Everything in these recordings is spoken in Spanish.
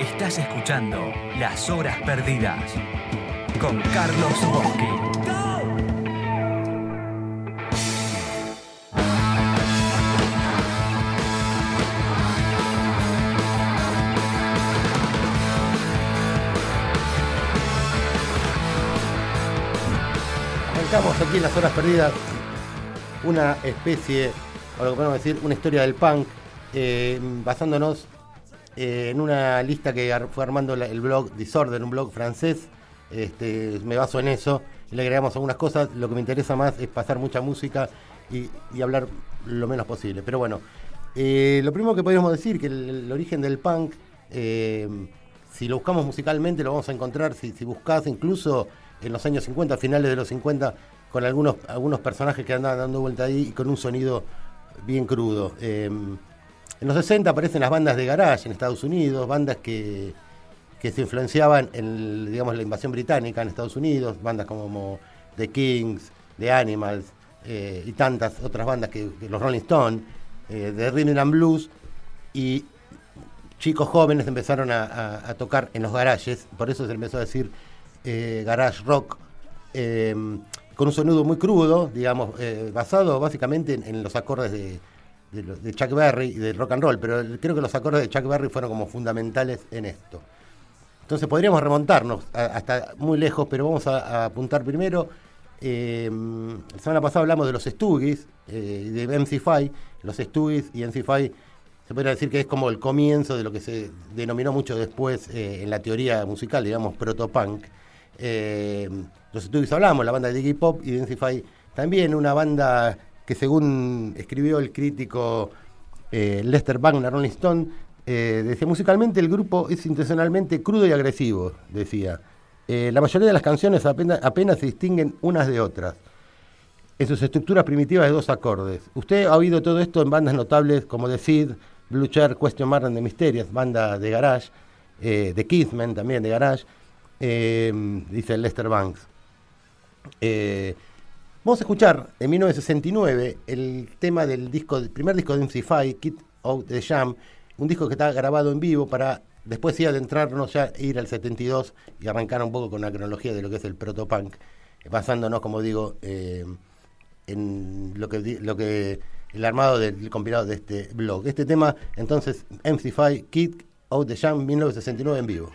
Estás escuchando Las Horas Perdidas con Carlos Bosque. Arrancamos aquí en las horas perdidas una especie, o lo que podemos decir, una historia del punk, eh, basándonos eh, en una lista que fue armando el blog Disorder, un blog francés. Este, me baso en eso le agregamos algunas cosas. Lo que me interesa más es pasar mucha música y, hablar lo menos posible. Pero bueno, eh, lo primero que podríamos decir que el, el origen del punk, eh, si lo buscamos musicalmente, lo vamos a encontrar. Si, si buscas incluso en los años 50, finales de los 50, con algunos, algunos personajes que andaban dando vuelta ahí y con un sonido bien crudo. Eh, en los 60 aparecen las bandas de garage en Estados Unidos, bandas que, que se influenciaban en digamos, la invasión británica en Estados Unidos, bandas como The Kings, The Animals eh, y tantas otras bandas que, los Rolling Stones, eh, de Rhythm and Blues, y chicos jóvenes empezaron a, tocar en los garages, por eso se empezó a decir eh, garage rock, eh, con un sonido muy crudo, digamos, eh, basado básicamente en, en los acordes de, de Chuck Berry y del rock and roll, pero creo que los acordes de Chuck Berry fueron como fundamentales en esto. Entonces podríamos remontarnos hasta muy lejos, pero vamos a, apuntar primero. eh, la semana pasada hablamos de los Stooges, eh, de MC5. Los Stooges y MC5 se podría decir que es como el comienzo de lo que se denominó mucho después eh, en la teoría musical, digamos, protopunk. Eh, los Stooges hablamos, la banda de Iggy Pop y de MC5 también, una banda que según escribió el crítico eh, Lester Wagner, Rolling Stone, eh, decía, musicalmente el grupo es intencionalmente crudo y agresivo, decía. Eh, la mayoría de las canciones apenas, apenas se distinguen unas de otras, en sus estructuras primitivas de dos acordes. Usted ha oído todo esto en bandas notables como The Seed, Blue Chair, Question Mark The Mysterious, banda de garage, eh, The también de garage, eh, dice Lester Banks. Vamos a escuchar en 1969 el tema del disco, del primer disco de MC5, Kid Out the Jam, un disco que está grabado en vivo para después sí adentrarnos ya, ir al 72 y arrancar un poco con la cronología de lo que es el protopunk, basándonos, como digo, eh, en lo que, lo que el armado del compilado de este blog. Este tema, entonces, MC5, Kid Out the Jam, 1969 en vivo.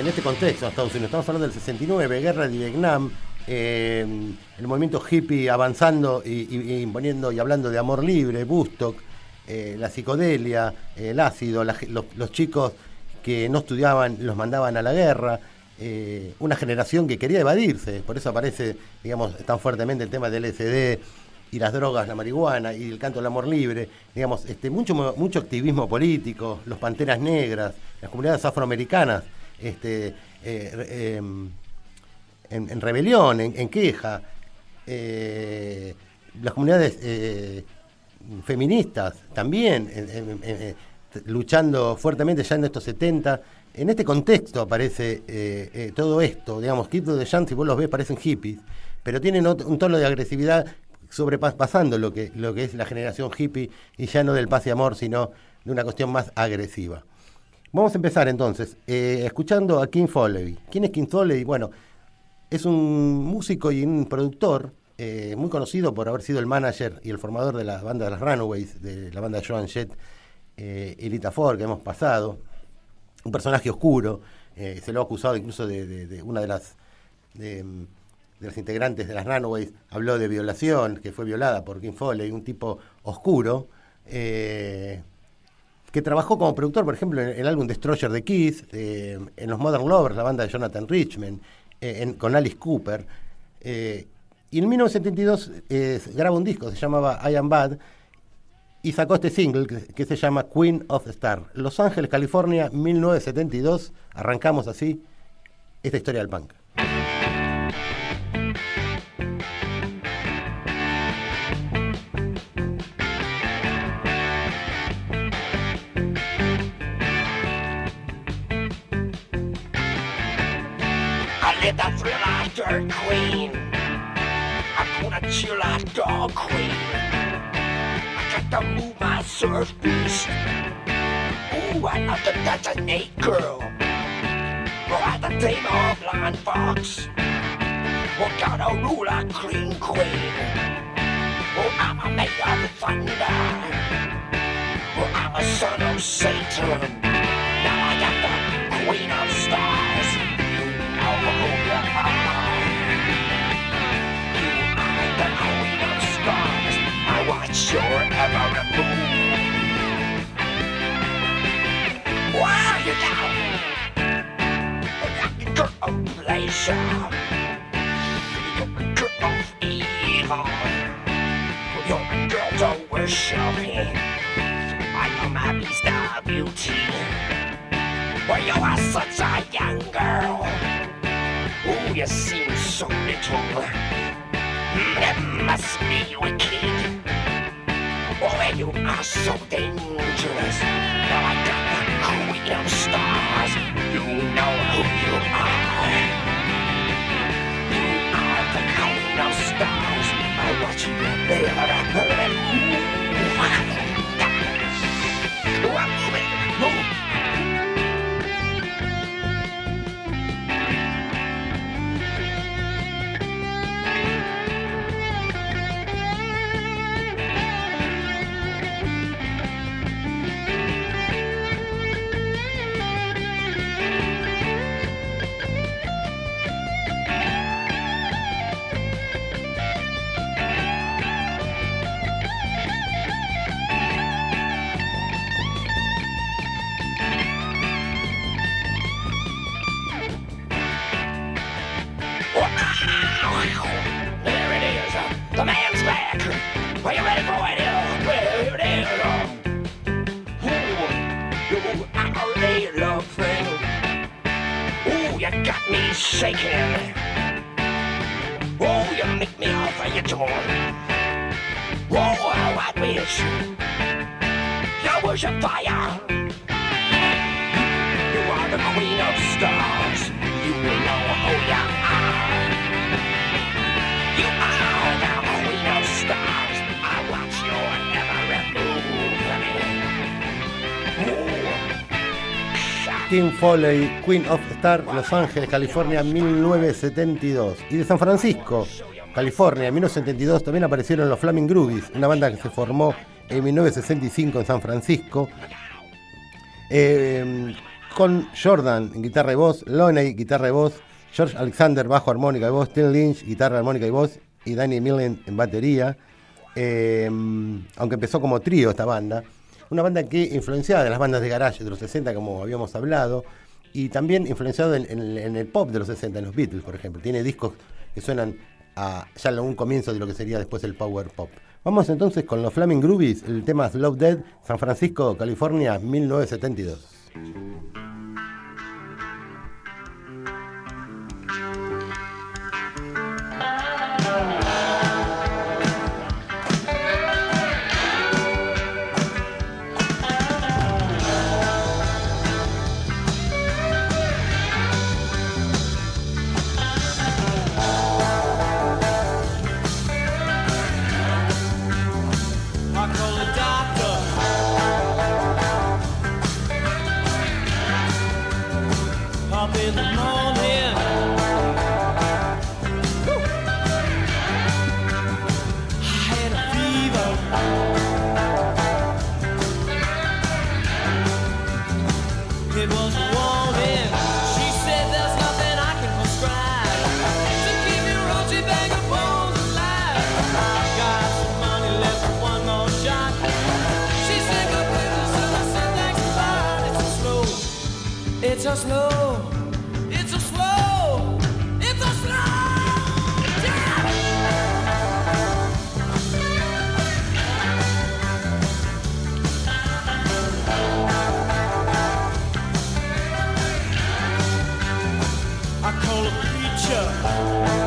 En este contexto Estados Unidos. Estamos hablando del 69, guerra de Vietnam, eh, el movimiento hippie avanzando y, imponiendo y hablando de amor libre, Bustock, eh, la psicodelia, el ácido, los, chicos que no estudiaban los mandaban a la guerra. eh, una generación que quería evadirse, por eso aparece, digamos, tan fuertemente el tema del LSD y las drogas, la marihuana y el canto del amor libre, digamos, este, mucho, mucho activismo político, los panteras negras, las comunidades afroamericanas, este, eh, em, en, rebelión, en, queja, eh, las comunidades eh, feministas también, luchando fuertemente ya en estos 70. En este contexto aparece todo esto, digamos, Kid de Jam, si vos los ves, parecen hippies, pero tienen un tono de agresividad sobrepasando lo que, lo que es la generación hippie y ya no del paz y amor, sino de una cuestión más agresiva. Vamos a empezar entonces, eh, escuchando a King Foley. ¿Quién es King Foley? Bueno, es un músico y un productor eh, muy conocido por haber sido el manager y el formador de la banda de las Runaways, de la banda Joan Jett eh, y Lita Ford que hemos pasado. Un personaje oscuro, eh, se lo ha acusado incluso de, una de las de, de las integrantes de las Runaways, habló de violación, que fue violada por King Foley, un tipo oscuro. Que trabajó como productor, por ejemplo, en el álbum Destroyer de eh, en los Modern Lovers, la banda de Jonathan Richman, eh, con Alice Cooper. eh, y en 1972 eh, graba un disco, se llamaba I Am Bad, y sacó este single que, que se llama Queen of the Star. Los Ángeles, California, 1972. Arrancamos así esta historia del punk. Queen. I'm gonna chill like dog queen. I got to move my surf beast. Ooh, I love to touch a snake girl. Ride the tail of lion fox. Well, gotta rule a clean queen. Oh, I'm a made of thunder. Oh, I'm a son of Satan. Now I got the queen of stars. You know who you are. I watch your every move. Wow, you know. You're girl of pleasure. You're girl of evil. You're a girl to worship him. I am a beast of beauty. Well, you are such a young girl. Oh, you seem so little. Hmm, that must be wicked. Oh, and you are so dangerous. Now I got the queen of stars. You know who you are. You are the queen of stars. I watch you there and move. Move, Kim Foley, Queen of Star, Los Ángeles, California, 1972. Y de San Francisco, California, 1972, también aparecieron los Flaming Groovies, una banda que se formó en 1965 en San Francisco. Eh, con Jordan guitarra y voz, Loney guitarra y voz, George Alexander bajo armónica y voz, Tim Lynch guitarra, armónica y voz y Danny Millen en batería. Eh, aunque empezó como trío esta banda, una banda que influenciada de las bandas de garage de los 60 como habíamos hablado y también influenciado en, el pop de los 60, en los Beatles por ejemplo. Tiene discos que suenan a ya un comienzo de lo que sería después el power pop. Vamos entonces con los Flaming Groovies, el tema Slow Dead, San Francisco, California, 1972. A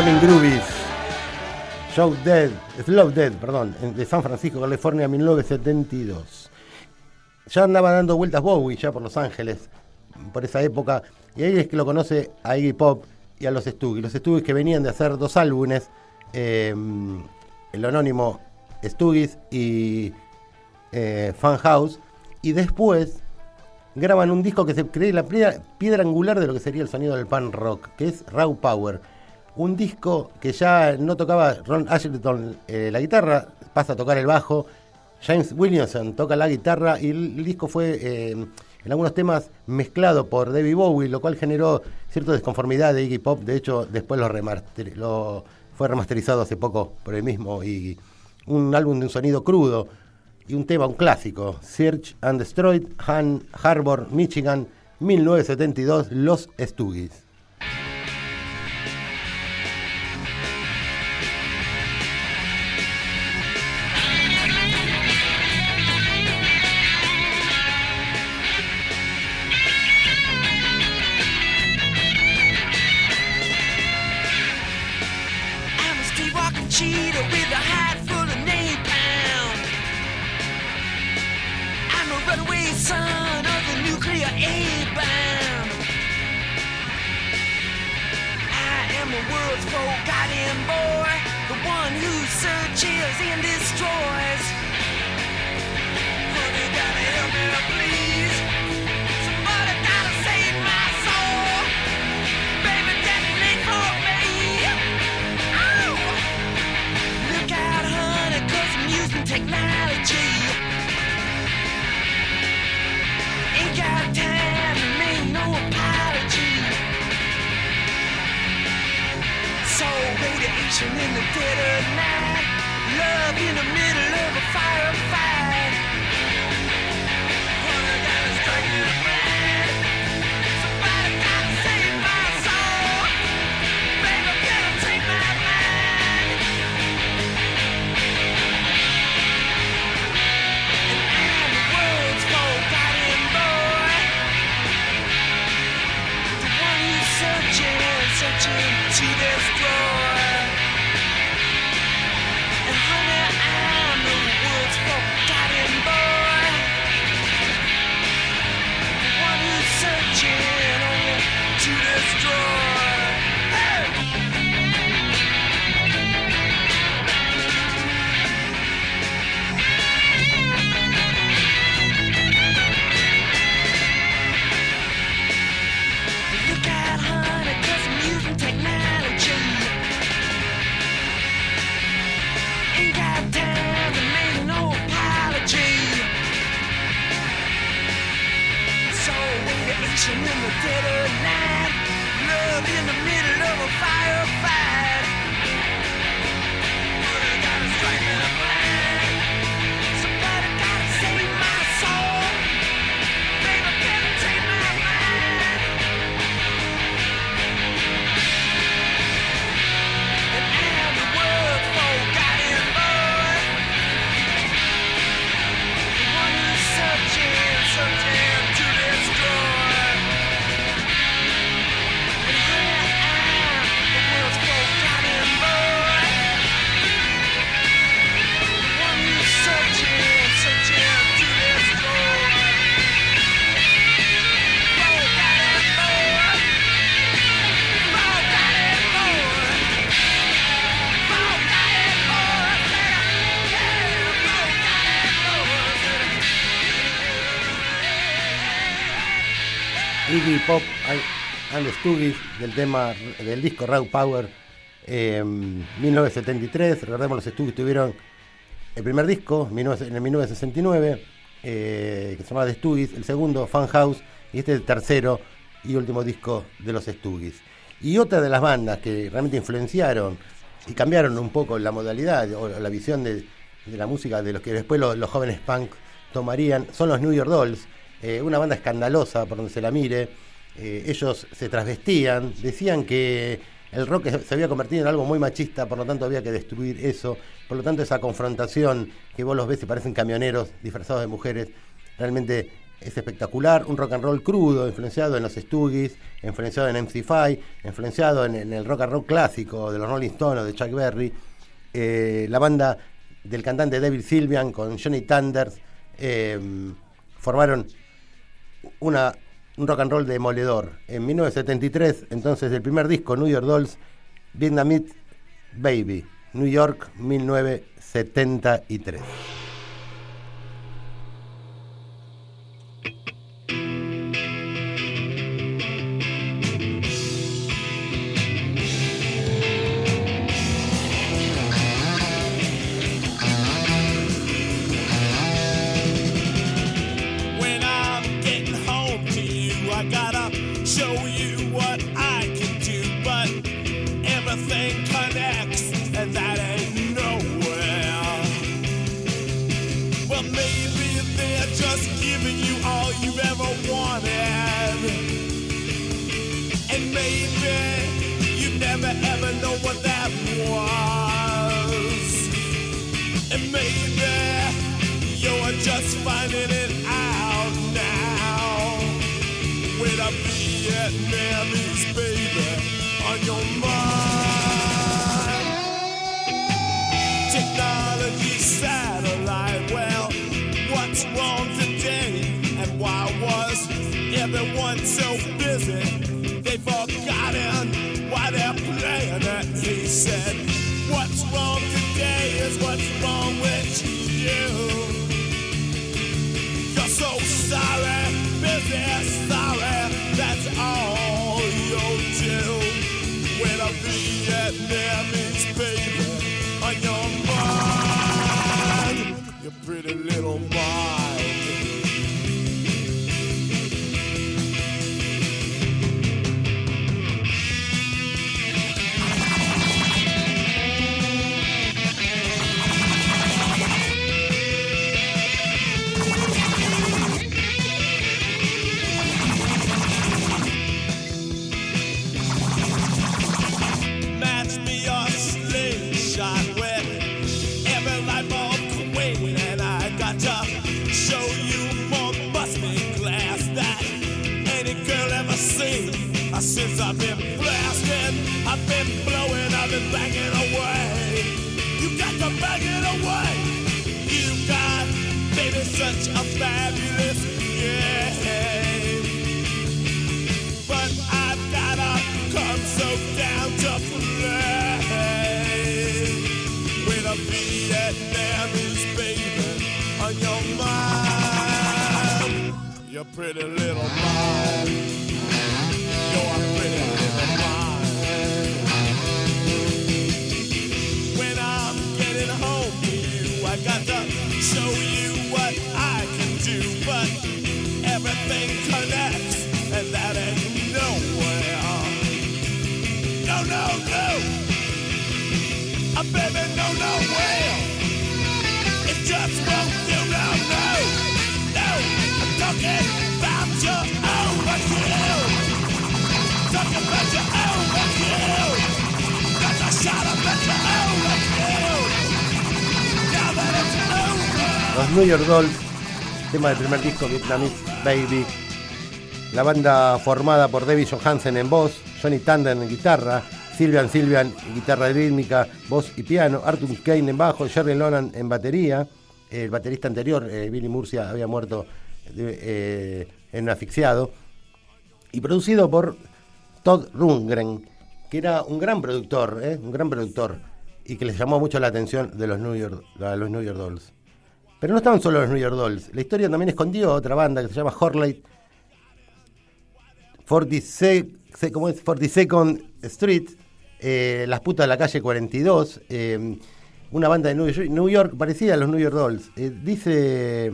Los Flaming Groovies. Show Dead, Slow Dead, perdón, de San Francisco, California, 1972. Ya andaba dando vueltas Bowie, ya por Los Ángeles, por esa época, y ahí es que lo conoce a Iggy Pop y a los Stooges. Los Stooges que venían de hacer dos álbumes, eh, el anónimo Stooges y eh, Fan House, y después graban un disco que se cree la piedra, piedra angular de lo que sería el sonido del pan rock, que es Raw Power. Un disco que ya no tocaba Ron Asherton eh, la guitarra, pasa a tocar el bajo, James Williamson toca la guitarra y el, el disco fue eh, en algunos temas mezclado por David Bowie, lo cual generó cierta desconformidad de Iggy Pop. De hecho, después lo, remaster- lo fue remasterizado hace poco por el mismo Iggy. Un álbum de un sonido crudo y un tema, un clásico, Search and Destroy, Han Harbor, Michigan, 1972, Los Stooges. Pop and the Stooges del tema del disco Raw Power eh, 1973. Recordemos los Stooges tuvieron el primer disco 19 en el 1969 eh, que se llamaba The Stooges, el segundo Fun House y este es el tercero y último disco de los Stooges. Y otra de las bandas que realmente influenciaron y cambiaron un poco la modalidad o la visión de, la música de los que después los, los jóvenes punk tomarían son los New York Dolls, eh, una banda escandalosa por donde se la mire. Eh, ellos se trasvestían, decían que el rock se había convertido en algo muy machista, por lo tanto había que destruir eso. Por lo tanto, esa confrontación que vos los ves y parecen camioneros disfrazados de mujeres, realmente es espectacular. Un rock and roll crudo, influenciado en los Stooges, influenciado en MC5, influenciado en, el rock and roll clásico de los Rolling Stones o de Chuck Berry. Eh, la banda del cantante David Sylvian con Johnny Thunders eh, formaron una, un rock and roll demoledor. En 1973, entonces, el primer disco, New York Dolls, Vietnamese Baby, New York, 1973. And maybe you're just finding it out now. With a baby on your mind. Technology satellite, well, what's wrong today? And why was everyone so busy? They've forgotten why they're playing it. He said, What's wrong? Pretty little pretty little New York Dolls, tema del primer disco Vietnamese Baby. La banda formada por David Johansen en voz, Johnny Tanden en guitarra, Sylvian Sylvian en guitarra rítmica, voz y piano, Arthur Kane en bajo, Jerry Lonan en batería. El baterista anterior, eh, Billy Murcia, había muerto de- eh, en un asfixiado. Y producido por Todd Rundgren, que era un gran productor, eh, un gran productor, y que les llamó mucho la atención de los New York, a los New York Dolls. Pero no estaban solo los New York Dolls. La historia también escondió otra banda que se llama Horley 46, se- ¿cómo es? 42nd Street, eh, Las putas de la calle 42, eh, una banda de New York, parecida a los New York Dolls. Eh, dice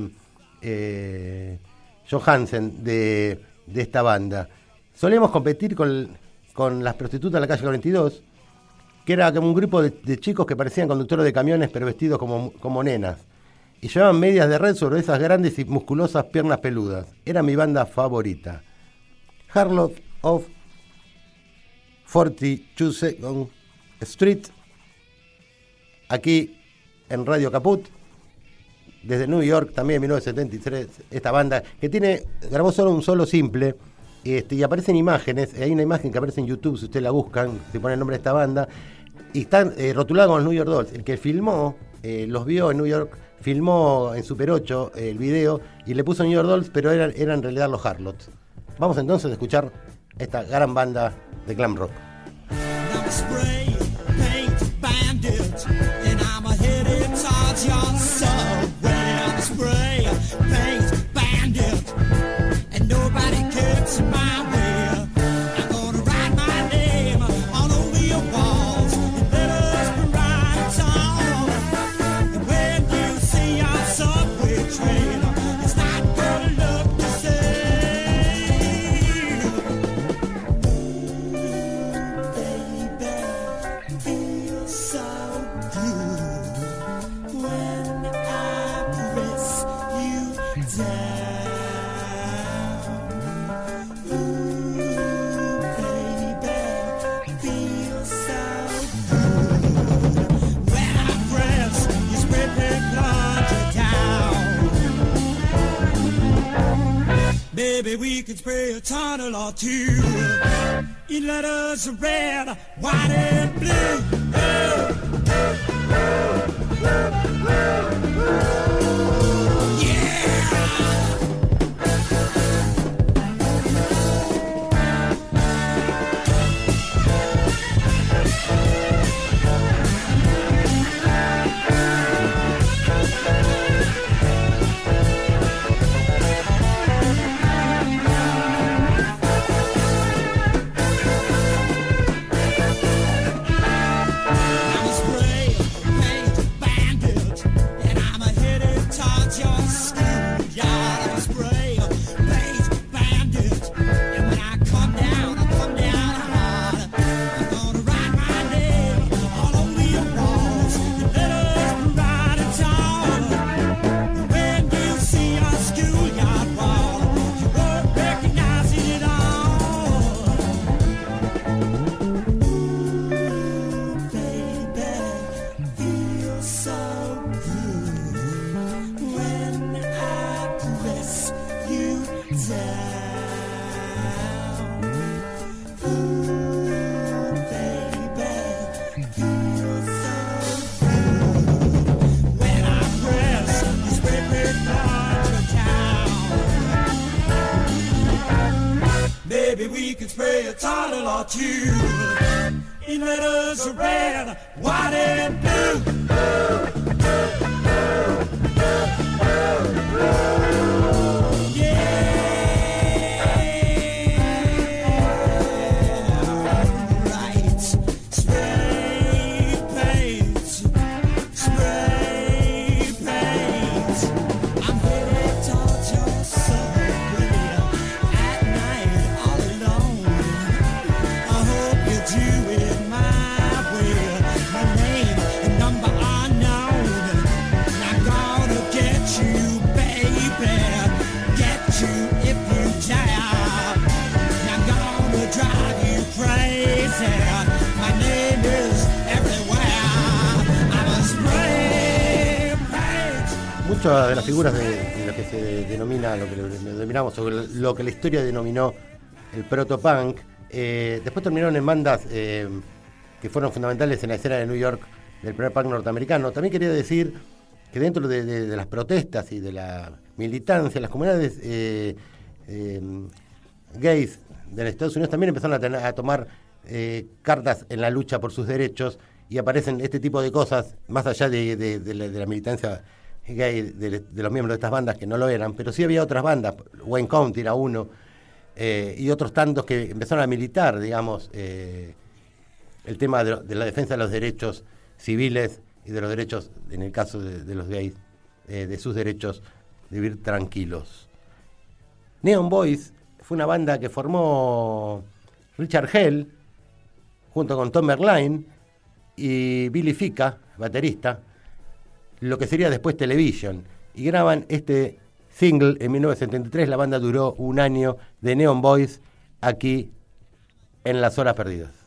eh, Johansen de, de esta banda, solíamos competir con, con las prostitutas de la calle 42, que era como un grupo de, de chicos que parecían conductores de camiones pero vestidos como, como nenas. Y llevaban medias de red sobre esas grandes y musculosas piernas peludas. Era mi banda favorita. Harlow of 42nd Street, aquí en Radio Caput, desde New York, también en 1973, esta banda, que tiene, grabó solo un solo simple, este, y aparecen imágenes, hay una imagen que aparece en YouTube, si ustedes la buscan, se pone el nombre de esta banda, y están eh, rotulados con los New York Dolls. El que filmó, eh, los vio en New York, filmó en Super 8 eh, el video y le puso New York Dolls, pero eran, en realidad los Harlots. Vamos entonces a escuchar esta gran banda de glam rock. Or two. in letters red, white, and blue. In letters of red, white, and blue. De las figuras de, lo que se denomina, lo que denominamos, o lo que la historia denominó el proto-punk, eh, después terminaron en bandas eh, que fueron fundamentales en la escena de New York del primer punk norteamericano. También quería decir que dentro de, las protestas y de la militancia, las comunidades eh, eh, gays de los Estados Unidos también empezaron a, tomar cartas en la lucha por sus derechos y aparecen este tipo de cosas, más allá de la militancia gay de, los miembros de estas bandas que no lo eran, pero sí había otras bandas, Wayne County era uno, eh, y otros tantos que empezaron a militar, digamos, eh, el tema de, la defensa de los derechos civiles y de los derechos, en el caso de, los gays, eh, de sus derechos de vivir tranquilos. Neon Boys fue una banda que formó Richard Hell junto con Tom Merline y Billy Fica, baterista, lo que sería después Television, y graban este single en 1973. La banda duró un año de Neon Boys aquí en las horas perdidas.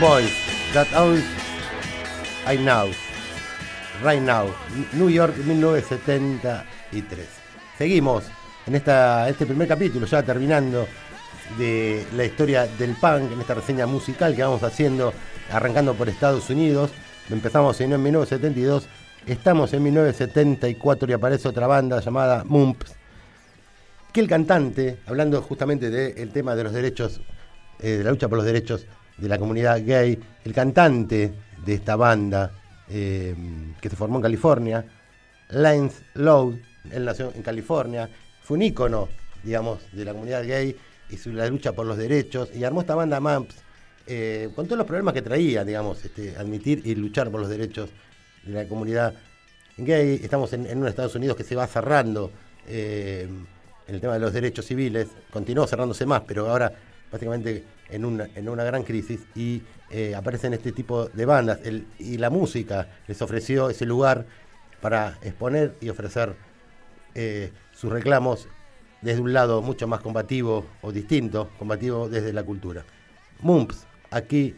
Boys, That All I Know, Right Now, New York 1973. Seguimos en esta, este primer capítulo, ya terminando de la historia del punk, en esta reseña musical que vamos haciendo, arrancando por Estados Unidos. Empezamos en 1972, estamos en 1974 y aparece otra banda llamada Mumps, que el cantante, hablando justamente del tema de los derechos, eh, de la lucha por los derechos de la comunidad gay, el cantante de esta banda eh, que se formó en California, Lance Lowe, él nació en California, fue un ícono, digamos, de la comunidad gay y su, la lucha por los derechos, y armó esta banda Mumps eh, con todos los problemas que traía, digamos, este, admitir y luchar por los derechos de la comunidad gay. Estamos en, en Estados Unidos que se va cerrando eh, en el tema de los derechos civiles, continuó cerrándose más, pero ahora básicamente en una, en una gran crisis y eh, aparecen este tipo de bandas El- y la música les ofreció ese lugar para exponer y ofrecer eh, sus reclamos desde un lado mucho más combativo o distinto, combativo desde la cultura. Mumps, aquí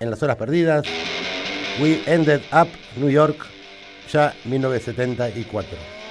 en las horas perdidas, We Ended Up New York, ya 1974.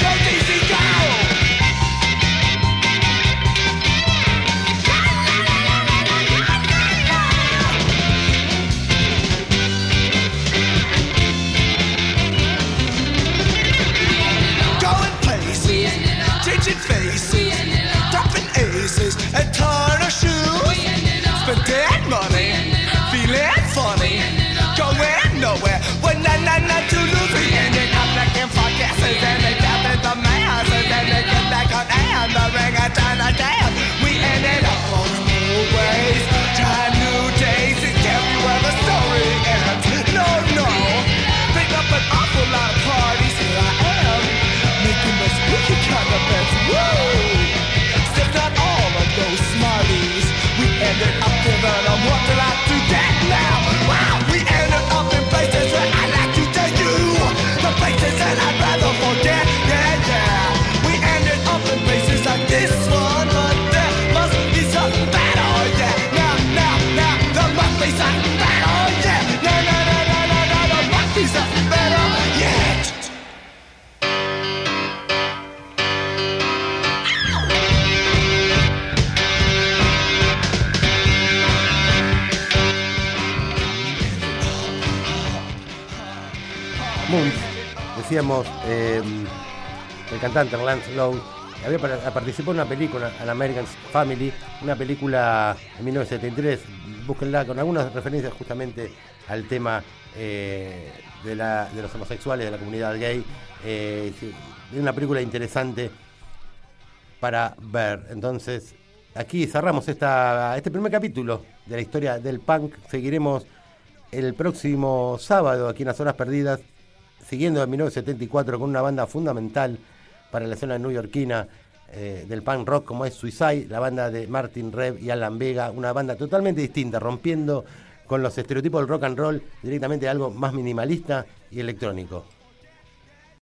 Go go! Eh, el cantante Lance Lowe había en una película, An American Family, una película en 1973, búsquenla con algunas referencias justamente al tema eh, de, los homosexuales, de la comunidad gay. eh, es una película interesante para ver. Entonces, aquí cerramos este primer capítulo de la historia del punk. Seguiremos el próximo sábado aquí en las horas perdidas, siguiendo en 1974 con una banda fundamental para la escena neoyorquina eh, del punk rock como es Suicide, la banda de Martin Reb y Alan Vega, una banda totalmente distinta, rompiendo con los estereotipos del rock and roll directamente algo más minimalista y electrónico.